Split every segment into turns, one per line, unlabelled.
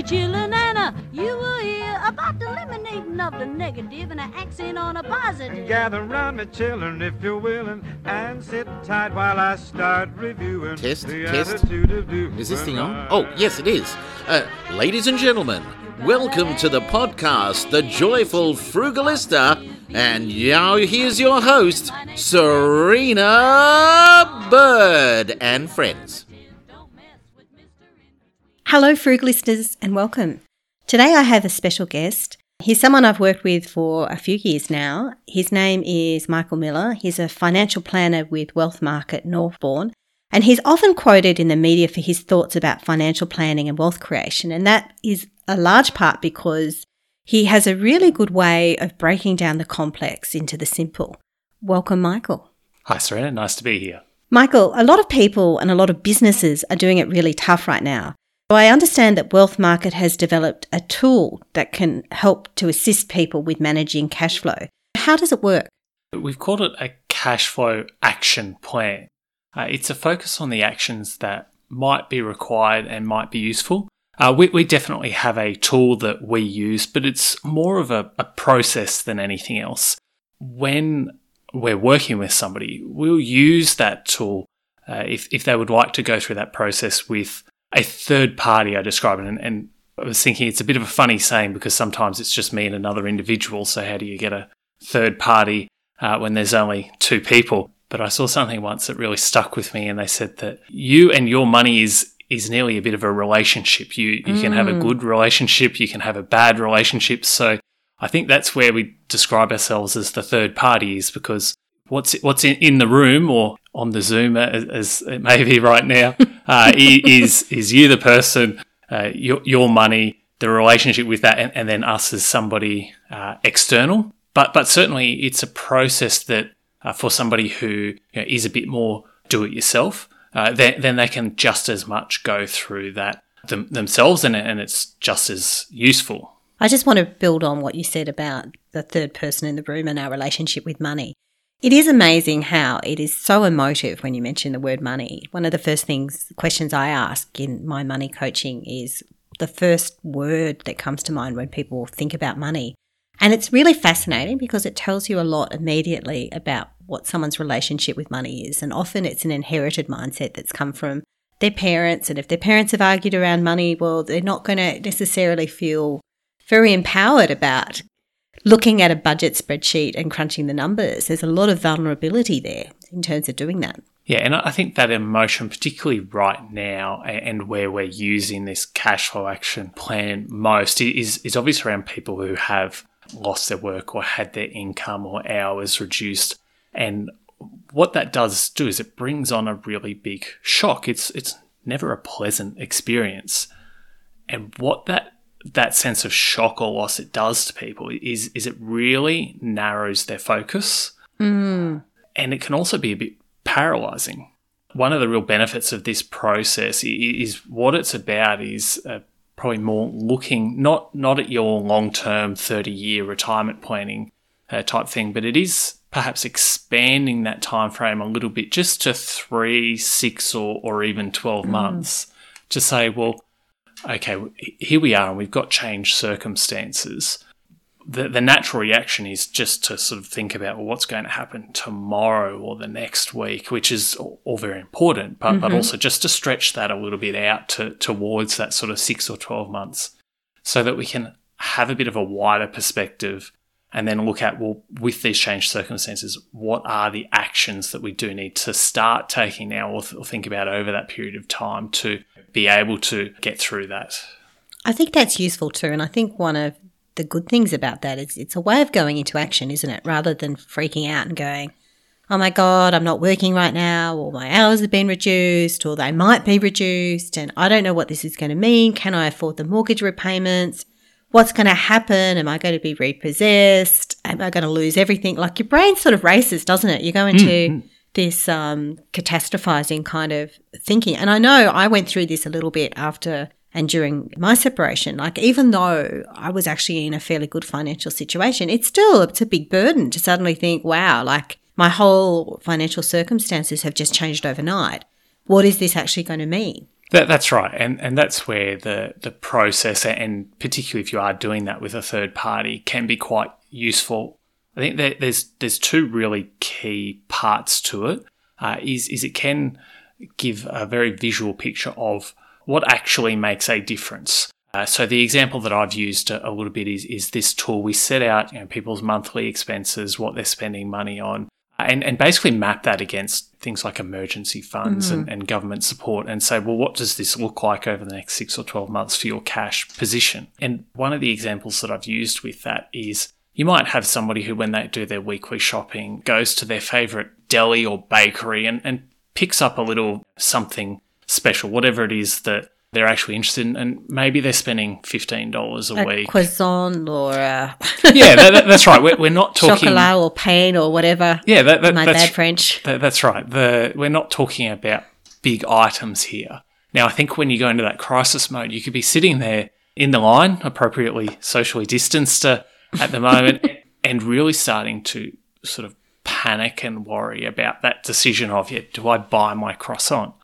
me chillin' and uh, you will hear about the eliminating of the negative and an accent on a positive.
Gather round me, children, if you're willing, and sit tight while I start reviewing
Test,
the
test.
attitude of
Is this thing on? Oh, yes, it is. Uh, ladies and gentlemen, welcome to the podcast, The Joyful Frugalista. And now here's your host, Serina Bird and friends.
Hello, Frug listeners, and welcome. Today I have a special guest. He's someone I've worked with for a few years now. His name is Michael Miller. He's a financial planner with Wealth Market Northbourne, and he's often quoted in the media for his thoughts about financial planning and wealth creation. And that is a large part because he has a really good way of breaking down the complex into the simple. Welcome, Michael.
Hi, Serina. Nice to be here.
Michael, a lot of people and a lot of businesses are doing it really tough right now. I understand that Wealth Market has developed a tool that can help to assist people with managing cash flow. How does it work?
We've called it a cash flow action plan. Uh, it's a focus on the actions that might be required and might be useful. Uh, we, we definitely have a tool that we use, but it's more of a, a process than anything else. When we're working with somebody, we'll use that tool uh, if, if they would like to go through that process with a third party, I describe it. And, and I was thinking it's a bit of a funny saying because sometimes it's just me and another individual. So, how do you get a third party uh, when there's only two people? But I saw something once that really stuck with me, and they said that you and your money is is nearly a bit of a relationship. You you can have a good relationship, you can have a bad relationship. So I think that's where we describe ourselves as the third party, is because what's what's in, in the room or on the Zoom as, as it may be right now uh, is is you the person, uh, your your money, the relationship with that, and, and then us as somebody uh, external. But but certainly it's a process that uh, for somebody who you know, is a bit more do it yourself, uh, then then they can just as much go through that them, themselves, and and it's just as useful.
I just want to build on what you said about the third person in the room and our relationship with money. It is amazing how it is so emotive when you mention the word money. One of the first things, questions I ask in my money coaching is the first word that comes to mind when people think about money. And it's really fascinating because it tells you a lot immediately about what someone's relationship with money is. And often it's an inherited mindset that's come from their parents. And if their parents have argued around money, well, they're not going to necessarily feel very empowered about looking at a budget spreadsheet and crunching the numbers. There's a lot of vulnerability there in terms of doing that.
Yeah, and I think that emotion, particularly right now, and where we're using this cash flow action plan most, is is obvious around people who have lost their work or had their income or hours reduced, and what that does do is it brings on a really big shock. It's it's never a pleasant experience, and what that that sense of shock or loss it does to people is is it really narrows their focus. And it can also be a bit paralyzing. One of the real benefits of this process is what it's about is uh, probably more looking not not at your long term thirty year retirement planning uh, type thing, but it is perhaps expanding that time frame a little bit just to three, six, or or even twelve months to say, well, okay, here we are, and we've got changed circumstances. The, the natural reaction is just to sort of think about well, what's going to happen tomorrow or the next week, which is all, all very important, but, but mm-hmm. also just to stretch that a little bit out to, towards that sort of six or 12 months so that we can have a bit of a wider perspective and then look at, well, with these changed circumstances, what are the actions that we do need to start taking now or, th- or think about over that period of time to be able to get through that?
I think that's useful too. And I think one of the good things about that is it's a way of going into action, isn't it? Rather than freaking out and going, oh my God, I'm not working right now, or my hours have been reduced, or they might be reduced, and I don't know what this is going to mean. Can I afford the mortgage repayments? What's going to happen? Am I going to be repossessed? Am I going to lose everything? Like your brain sort of races, doesn't it? You go into this um, catastrophizing kind of thinking. And I know I went through this a little bit after and during my separation. Like even though I was actually in a fairly good financial situation, it's still it's a big burden to suddenly think, wow, like my whole financial circumstances have just changed overnight. What is this actually going to mean?
That, that's right, and and that's where the the process, and particularly if you are doing that with a third party, can be quite useful. I think that there's there's two really key parts to it. Uh, is is it can give a very visual picture of what actually makes a difference. Uh, so the example that I've used a, a, little bit is is this tool. We set out you know, people's monthly expenses, what they're spending money on, and, and basically map that against things like emergency funds mm-hmm. and, and government support and say, well, what does this look like over the next six or 12 months for your cash position? And one of the examples that I've used with that is you might have somebody who, when they do their weekly shopping, goes to their favorite deli or bakery and, and picks up a little something special, whatever it is that they're actually interested in, and maybe they're spending fifteen dollars a,
a
week.
Croissant or a
yeah, that, that's right. We're, we're not talking
chocolat or pain or whatever.
Yeah, that, that,
my
that's,
bad French.
that's right. The we're not talking about big items here. Now, I think when you go into that crisis mode, you could be sitting there in the line, appropriately socially distanced uh, at the moment, and really starting to sort of panic and worry about that decision of, yeah, do I buy my croissant?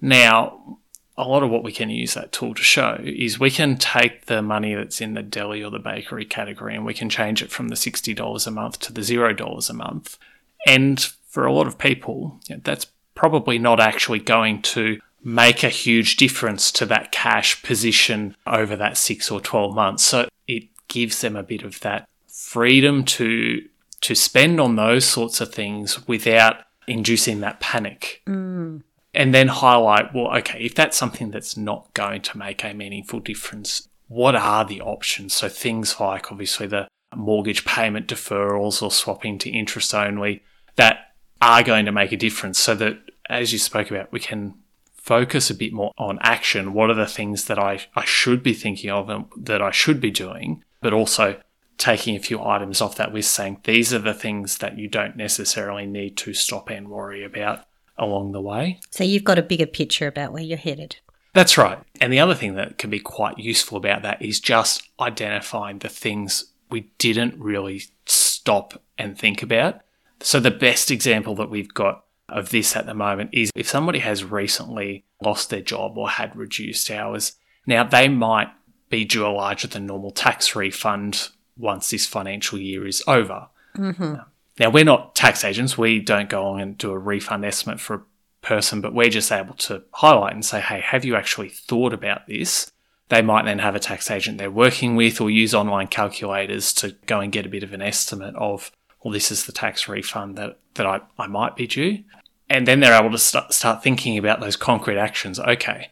Now, a lot of what we can use that tool to show is we can take the money that's in the deli or the bakery category and we can change it from the $60 a month to the $0 a month. And for a lot of people, that's probably not actually going to make a huge difference to that cash position over that six or 12 months. So it gives them a bit of that freedom to to spend on those sorts of things without inducing that panic.
Mm
and then highlight well, okay, if that's something that's not going to make a meaningful difference, what are the options? So things like obviously the mortgage payment deferrals or swapping to interest only that are going to make a difference so that as you spoke about, we can focus a bit more on action. What are the things that I, I should be thinking of and that I should be doing, but also taking a few items off that list saying these are the things that you don't necessarily need to stop and worry about along the way.
So you've got a bigger picture about where you're headed.
That's right. And the other thing that can be quite useful about that is just identifying the things we didn't really stop and think about. So the best example that we've got of this at the moment is if somebody has recently lost their job or had reduced hours, now they might be due a larger than normal tax refund once this financial year is over.
Mm-hmm.
Now, we're not tax agents. We don't go on and do a refund estimate for a person, but we're just able to highlight and say, hey, have you actually thought about this? They might then have a tax agent they're working with or use online calculators to go and get a bit of an estimate of, well, this is the tax refund that, that I, I might be due. And then they're able to start, start thinking about those concrete actions. Okay,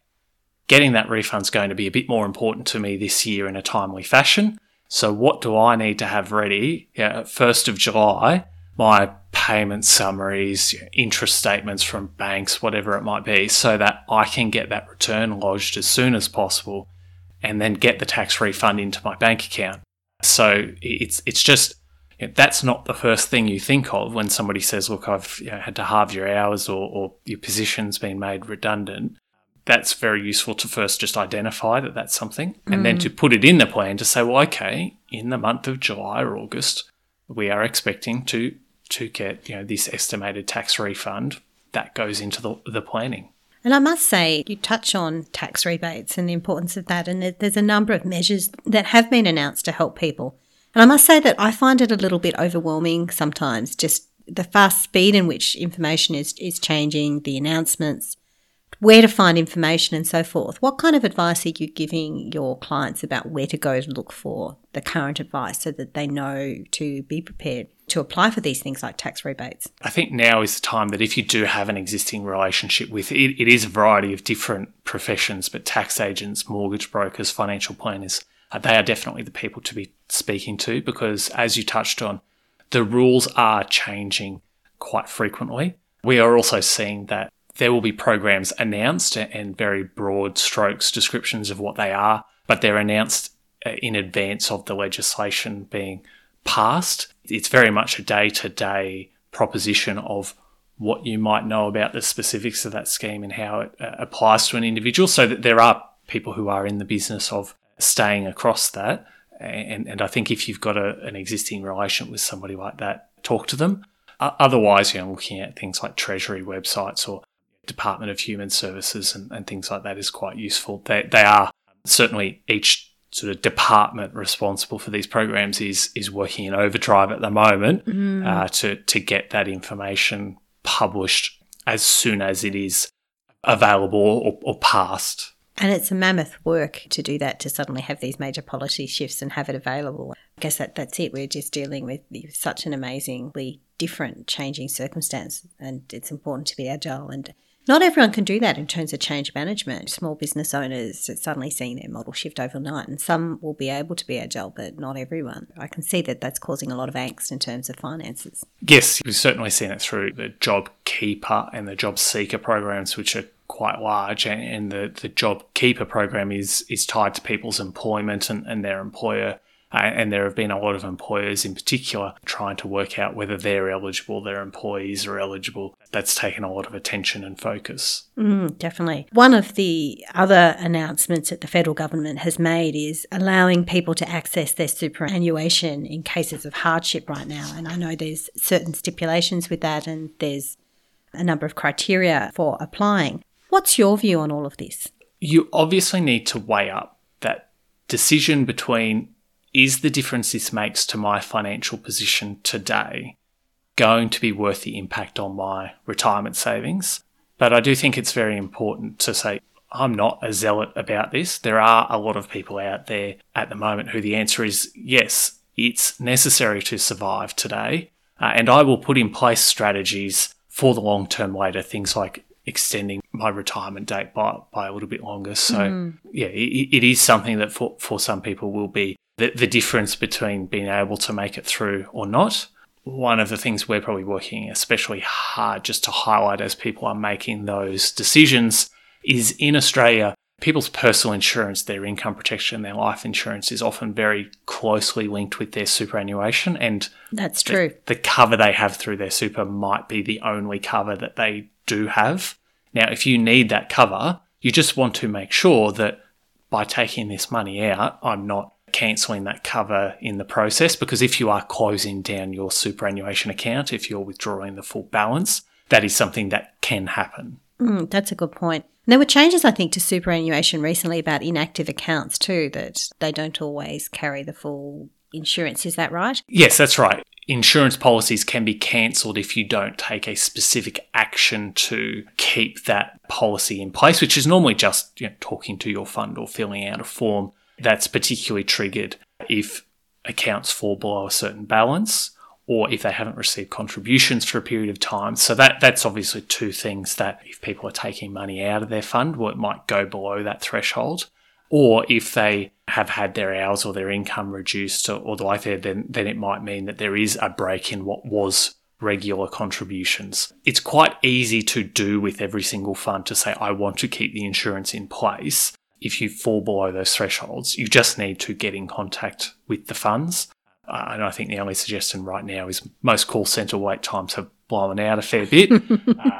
getting that refund is going to be a bit more important to me this year in a timely fashion. So, what do I need to have ready? Uh, yeah, 1st of July my payment summaries, interest statements from banks, whatever it might be, so that I can get that return lodged as soon as possible and then get the tax refund into my bank account. So it's it's just you know, that's not the first thing you think of when somebody says, "Look, I've you know, had to halve your hours or, or your position's been made redundant." That's very useful to first just identify that that's something, and mm. then to put it in the plan to say, "Well, okay, in the month of July or August, we are expecting to to get you know this estimated tax refund that goes into the, the planning.
And I must say, you touch on tax rebates and the importance of that, and there's a number of measures that have been announced to help people. And I must say that I find it a little bit overwhelming sometimes, just the fast speed in which information is, is changing, the announcements, where to find information, and so forth. What kind of advice are you giving your clients about where to go to look for the current advice so that they know to be prepared to apply for these things like tax rebates?
I think now is the time that if you do have an existing relationship with it, it is a variety of different professions, but tax agents, mortgage brokers, financial planners, uh, they are definitely the people to be speaking to because, as you touched on, the rules are changing quite frequently. We are also seeing that there will be programs announced and very broad strokes descriptions of what they are, but they're announced uh, in advance of the legislation being passed. It's very much a day to day proposition of what you might know about the specifics of that scheme and how it uh, applies to an individual, so that there are people who are in the business of staying across that. And, and I think if you've got a, an existing relationship with somebody like that, talk to them. Otherwise, you know, looking at things like Treasury websites or Department of Human Services and, and things like that is quite useful. They, they are certainly each sort of department responsible for these programs is is working in overdrive at the moment uh, to to get that information published as soon as it is available or, or passed.
And it's a mammoth work to do that, to suddenly have these major policy shifts and have it available. I guess that, that's it. We're just dealing with such an amazingly different, changing circumstance, and it's important to be agile. And not everyone can do that in terms of change management. Small business owners suddenly seeing their model shift overnight, and some will be able to be agile, but not everyone. I can see that that's causing a lot of angst in terms of finances.
Yes, we've certainly seen it through the Job Keeper and the Job Seeker programs, which are quite large, and, and the, the Job Keeper program is is tied to people's employment and, and their employer. Uh, and there have been a lot of employers in particular trying to work out whether they're eligible, their employees are eligible. That's taken a lot of attention and focus.
Mm, definitely. One of the other announcements that the federal government has made is allowing people to access their superannuation in cases of hardship right now. And I know there's certain stipulations with that, and there's a number of criteria for applying. What's your view on all of this?
You obviously need to weigh up that decision between is the difference this makes to my financial position today going to be worth the impact on my retirement savings? But I do think it's very important to say, I'm not a zealot about this. There are a lot of people out there at the moment who the answer is yes, it's necessary to survive today. Uh, and I will put in place strategies for the long term later, things like extending my retirement date by, by a little bit longer. So, yeah, it, it is something that for, for some people will be the, the difference between being able to make it through or not. One of the things we're probably working especially hard just to highlight as people are making those decisions is in Australia, people's personal insurance, their income protection, their life insurance is often very closely linked with their superannuation. And
That's true.
the cover they have through their super might be the only cover that they do have. Now, if you need that cover, you just want to make sure that by taking this money out, I'm not cancelling that cover in the process because if you are closing down your superannuation account, if you're withdrawing the full balance, that is something that can happen.
Mm, that's a good point. And there were changes, I think, to superannuation recently about inactive accounts too, that they don't always carry the full insurance. Is that right?
Yes, that's right. Insurance policies can be cancelled if you don't take a specific action to keep that policy in place, which is normally just you know, talking to your fund or filling out a form. That's particularly triggered if accounts fall below a certain balance or if they haven't received contributions for a period of time. So that that's obviously two things that if people are taking money out of their fund, well, it might go below that threshold. Or if they have had their hours or their income reduced or, or the like there, then then it might mean that there is a break in what was regular contributions. It's quite easy to do with every single fund to say, I want to keep the insurance in place. If you fall below those thresholds, you just need to get in contact with the funds. Uh, and I think the only suggestion right now is most call centre wait times have blown out a fair bit. uh,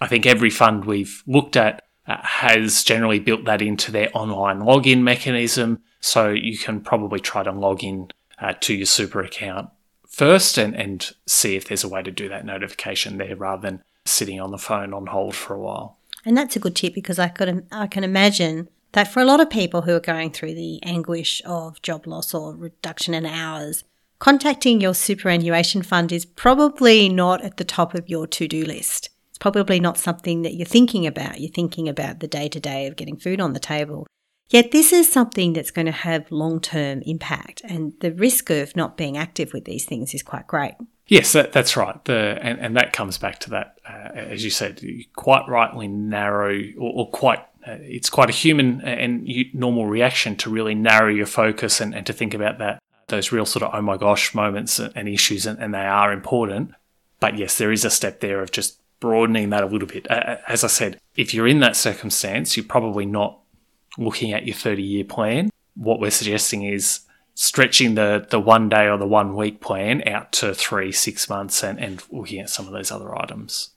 I think every fund we've looked at uh, has generally built that into their online login mechanism. So you can probably try to log in uh, to your super account first and, and see if there's a way to do that notification there rather than sitting on the phone on hold for a while.
And that's a good tip because I could I can imagine that for a lot of people who are going through the anguish of job loss or reduction in hours, contacting your superannuation fund is probably not at the top of your to-do list. It's probably not something that you're thinking about. You're thinking about the day-to-day of getting food on the table. Yet this is something that's going to have long-term impact and the risk of not being active with these things is quite great.
Yes, that, that's right. The and, and that comes back to that, uh, as you said, quite rightly narrow or, or quite. Uh, it's quite a human and normal reaction to really narrow your focus and, and to think about that those real sort of oh my gosh moments and issues, and, and they are important. But yes, there is a step there of just broadening that a little bit. Uh, as I said, if you're in that circumstance, you're probably not looking at your 30 year plan. What we're suggesting is stretching the, the one day or the one week plan out to three, six months and, and looking at some of those other items.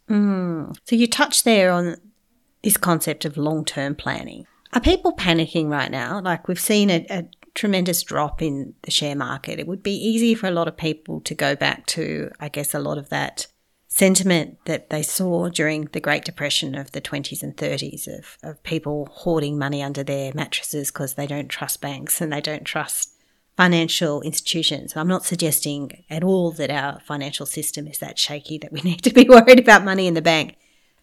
So you touched there on this concept of long term planning. Are people panicking right now? Like we've seen a, a tremendous drop in the share market. It would be easy for a lot of people to go back to, I guess, a lot of that sentiment that they saw during the Great Depression of the 20s and 30s of, of people hoarding money under their mattresses because they don't trust banks and they don't trust financial institutions. I'm not suggesting at all that our financial system is that shaky that we need to be worried about money in the bank.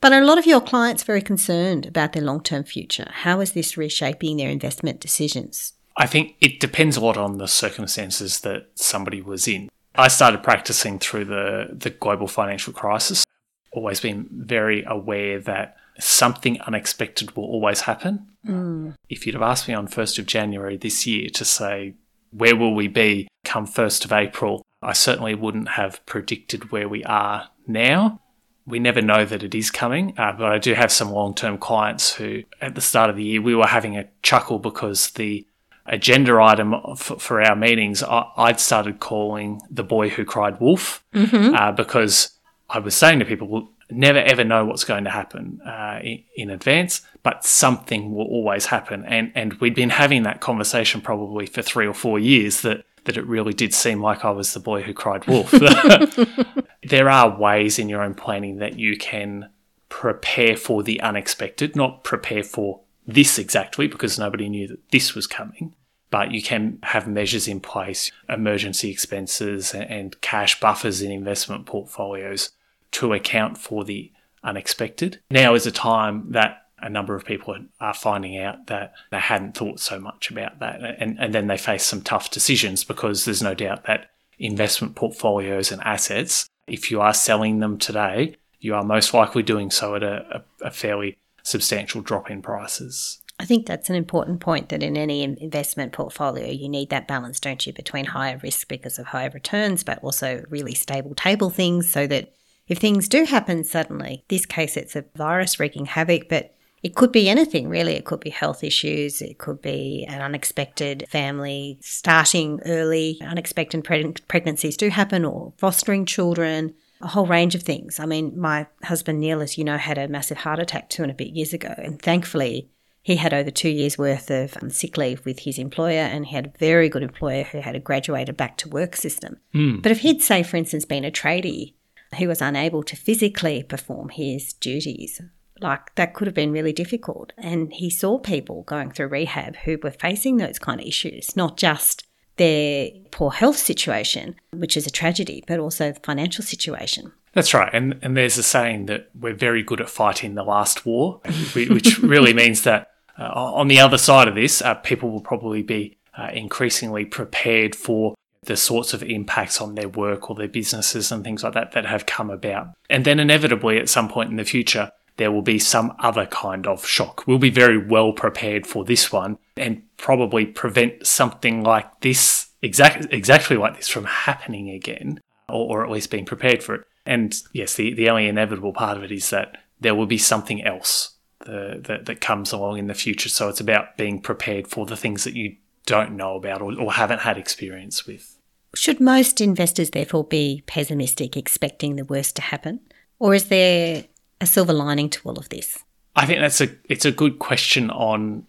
But are a lot of your clients are very concerned about their long term future? How is this reshaping their investment decisions?
I think it depends a lot on the circumstances that somebody was in. I started practicing through the, the global financial crisis. Always been very aware that something unexpected will always happen. Mm. If you'd have asked me on 1st of January this year to say, where will we be come 1st of April, I certainly wouldn't have predicted where we are now. We never know that it is coming, uh, but I do have some long term clients who, at the start of the year, we were having a chuckle because the agenda item for, for our meetings, I, would started calling the boy who cried wolf mm-hmm. uh, because I was saying to people, well, never ever know what's going to happen uh, in, in, advance, but something will always happen. And and we'd been having that conversation probably for three or four years that that it really did seem like I was the boy who cried wolf. there are ways in your own planning that you can prepare for the unexpected, not prepare for this exactly because nobody knew that this was coming. But you can have measures in place, emergency expenses and cash buffers in investment portfolios to account for the unexpected. Now is a time that a number of people are finding out that they hadn't thought so much about that. And, and then they face some tough decisions because there's no doubt that investment portfolios and assets, if you are selling them today, you are most likely doing so at a, a, fairly substantial drop in prices.
I think that's an important point that in any investment portfolio, you need that balance, don't you, between higher risk because of higher returns, but also really stable table things so that if things do happen suddenly, this case it's a virus wreaking havoc, but it could be anything really. It could be health issues. It could be an unexpected family starting early. Unexpected pregnancies do happen, or fostering children a whole range of things. I mean, my husband Neil, as you know, had a massive heart attack two and a bit years ago, and thankfully he had over two years worth of um, sick leave with his employer, and he had a very good employer who had a graduated back to work system. Mm. But if he'd say, for instance, been a tradie who was unable to physically perform his duties, like that could have been really difficult. And he saw people going through rehab who were facing those kind of issues, not just their poor health situation, which is a tragedy, but also the financial situation.
That's right. And, and there's a saying that we're very good at fighting the last war, which really means that uh, on the other side of this, uh, people will probably be uh, increasingly prepared for the sorts of impacts on their work or their businesses and things like that that have come about. And then inevitably, at some point in the future, there will be some other kind of shock. We'll be very well prepared for this one and probably prevent something like this, exact, exactly like this, from happening again, or, or at least being prepared for it. And yes, the, the only inevitable part of it is that there will be something else the, that, that comes along in the future. So it's about being prepared for the things that you don't know about or, or haven't had experience with.
Should most investors therefore be pessimistic, expecting the worst to happen? Or is there a silver lining to all of this?
I think that's a it's a good question on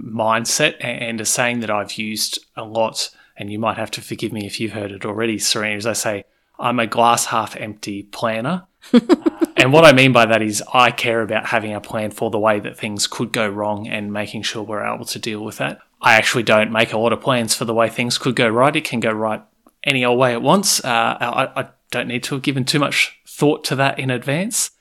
mindset and a saying that I've used a lot, and you might have to forgive me if you've heard it already, Serina, as I say, I'm a glass half empty planner. and what I mean by that is I care about having a plan for the way that things could go wrong and making sure we're able to deal with that. I actually don't make a lot of plans for the way things could go right. It can go right any old way it wants. Uh, I, I, don't need to have given too much thought to that in advance.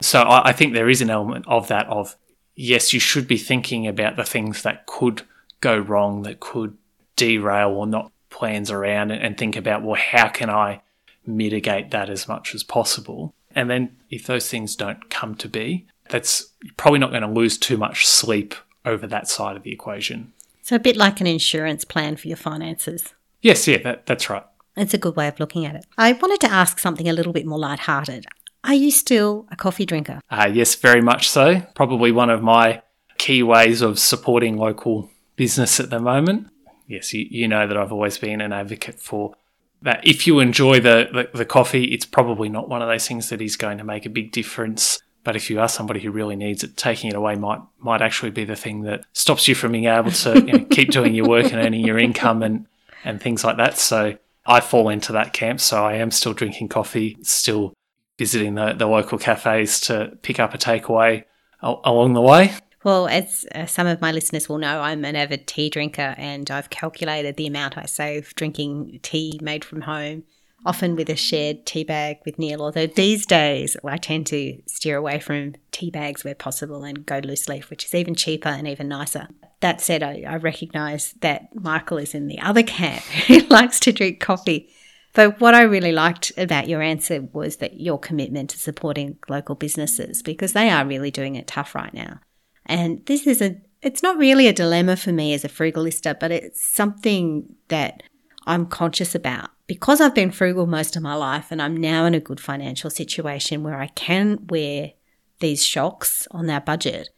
So I, I think there is an element of that of yes, you should be thinking about the things that could go wrong, that could derail or not plans around, and, and think about well, how can I mitigate that as much as possible? And then if those things don't come to be, that's probably not going to lose too much sleep over that side of the equation.
So a bit like an insurance plan for your finances.
Yes, yeah, that, that's right.
It's a good way of looking at it. I wanted to ask something a little bit more lighthearted. Are you still a coffee drinker?
Uh, yes, very much so. Probably one of my key ways of supporting local business at the moment. Yes, you, you know that I've always been an advocate for that. If you enjoy the, the, the coffee, it's probably not one of those things that is going to make a big difference. But if you are somebody who really needs it, taking it away might might actually be the thing that stops you from being able to you know, keep doing your work and earning your income and and things like that. So I fall into that camp. So I am still drinking coffee, still visiting the, the local cafes to pick up a takeaway al- along the way?
Well, as uh, some of my listeners will know, I'm an avid tea drinker and I've calculated the amount I save drinking tea made from home, often with a shared tea bag with Neil. Although these days I tend to steer away from tea bags where possible and go loose leaf, which is even cheaper and even nicer. That said, I, I recognise that Michael is in the other camp who likes to drink coffee. But what I really liked about your answer was that your commitment to supporting local businesses because they are really doing it tough right now. And this is a, it's not really a dilemma for me as a frugalista, but it's something that I'm conscious about. Because I've been frugal most of my life and I'm now in a good financial situation where I can wear these shocks on our budget,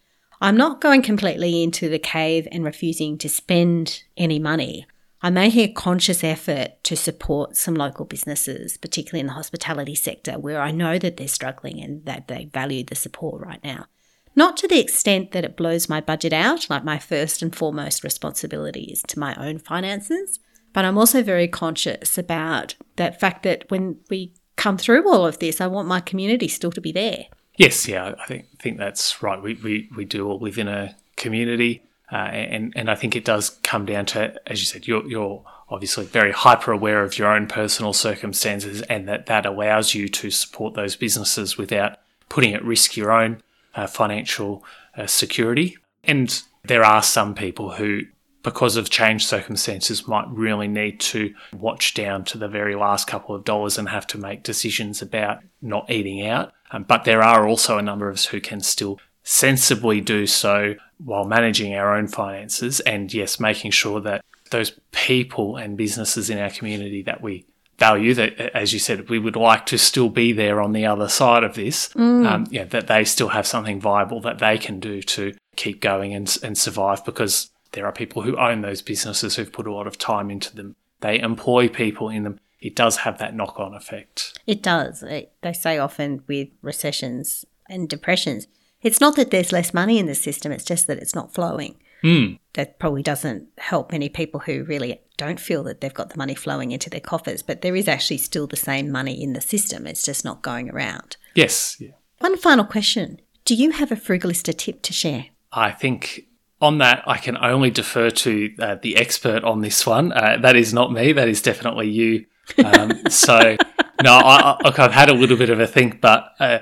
I'm not going completely into the cave and refusing to spend any money. I'm making a conscious effort to support some local businesses, particularly in the hospitality sector, where I know that they're struggling and that they value the support right now. Not to the extent that it blows my budget out, like my first and foremost responsibility is to my own finances, but I'm also very conscious about that fact that when we come through all of this, I want my community still to be there.
Yes, yeah, I think think that's right. We we, we do all live in a community, uh, and and I think it does come down to, as you said, you're you're obviously very hyper aware of your own personal circumstances, and that that allows you to support those businesses without putting at risk your own uh, financial uh, security. And there are some people who, because of changed circumstances, might really need to watch down to the very last couple of dollars and have to make decisions about not eating out. Um, but there are also a number of us who can still sensibly do so while managing our own finances and, yes, making sure that those people and businesses in our community that we value that, as you said, we would like to still be there on the other side of this. Mm. Um, yeah, that they still have something viable that they can do to keep going and, and survive because there are people who own those businesses who've put a lot of time into them. They employ people in them. It does have that knock on effect.
It does. It, they say often with recessions and depressions, it's not that there's less money in the system, it's just that it's not flowing.
Mm.
That probably doesn't help many people who really don't feel that they've got the money flowing into their coffers, but there is actually still the same money in the system. It's just not going around.
Yes. Yeah.
One final question Do you have a Frugalista tip to share?
I think on that, I can only defer to uh, the expert on this one. Uh, that is not me, that is definitely you. Um, so, no, I, I, look, I've had a little bit of a think, but uh,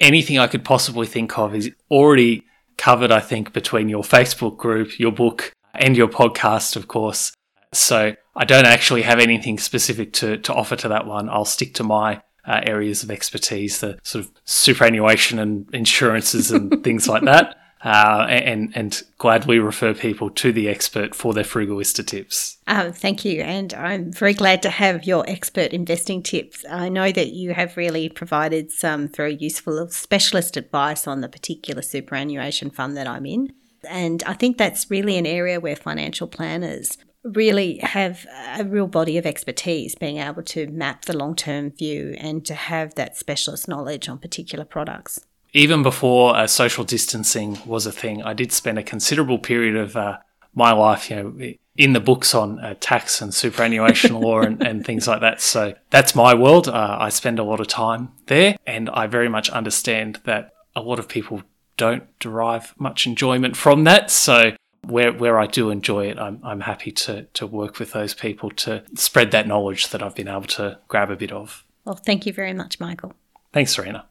anything I could possibly think of is already covered, I think, between your Facebook group, your book, and your podcast, of course. So I don't actually have anything specific to, to offer to that one. I'll stick to my uh, areas of expertise, the sort of superannuation and insurances and things like that. Uh, and and gladly refer people to the expert for their frugalista tips.
Um, thank you, and I'm very glad to have your expert investing tips. I know that you have really provided some very useful specialist advice on the particular superannuation fund that I'm in, and I think that's really an area where financial planners really have a real body of expertise being able to map the long term view and to have that specialist knowledge on particular products.
Even before uh, social distancing was a thing, I did spend a considerable period of uh, my life, you know, in the books on uh, tax and superannuation law and, and, things like that. So that's my world. Uh, I spend a lot of time there, and I very much understand that a lot of people don't derive much enjoyment from that. So where where I do enjoy it, I'm I'm happy to to work with those people to spread that knowledge that I've been able to grab a bit of.
Well, thank you very much, Michael.
Thanks, Serina.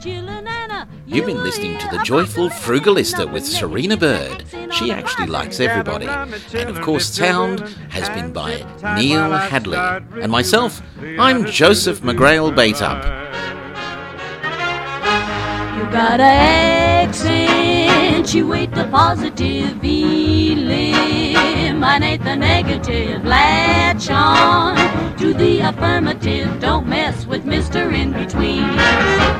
You've been listening to The Joyful Frugalista with Serina Bird. She actually likes everybody. And of course, sound has been by Neil Hadley. And myself, I'm Joseph McGrail Baitup.
You gotta accentuate the positive, eliminate the negative, latch on to the affirmative. Don't mess with Mr. In Between.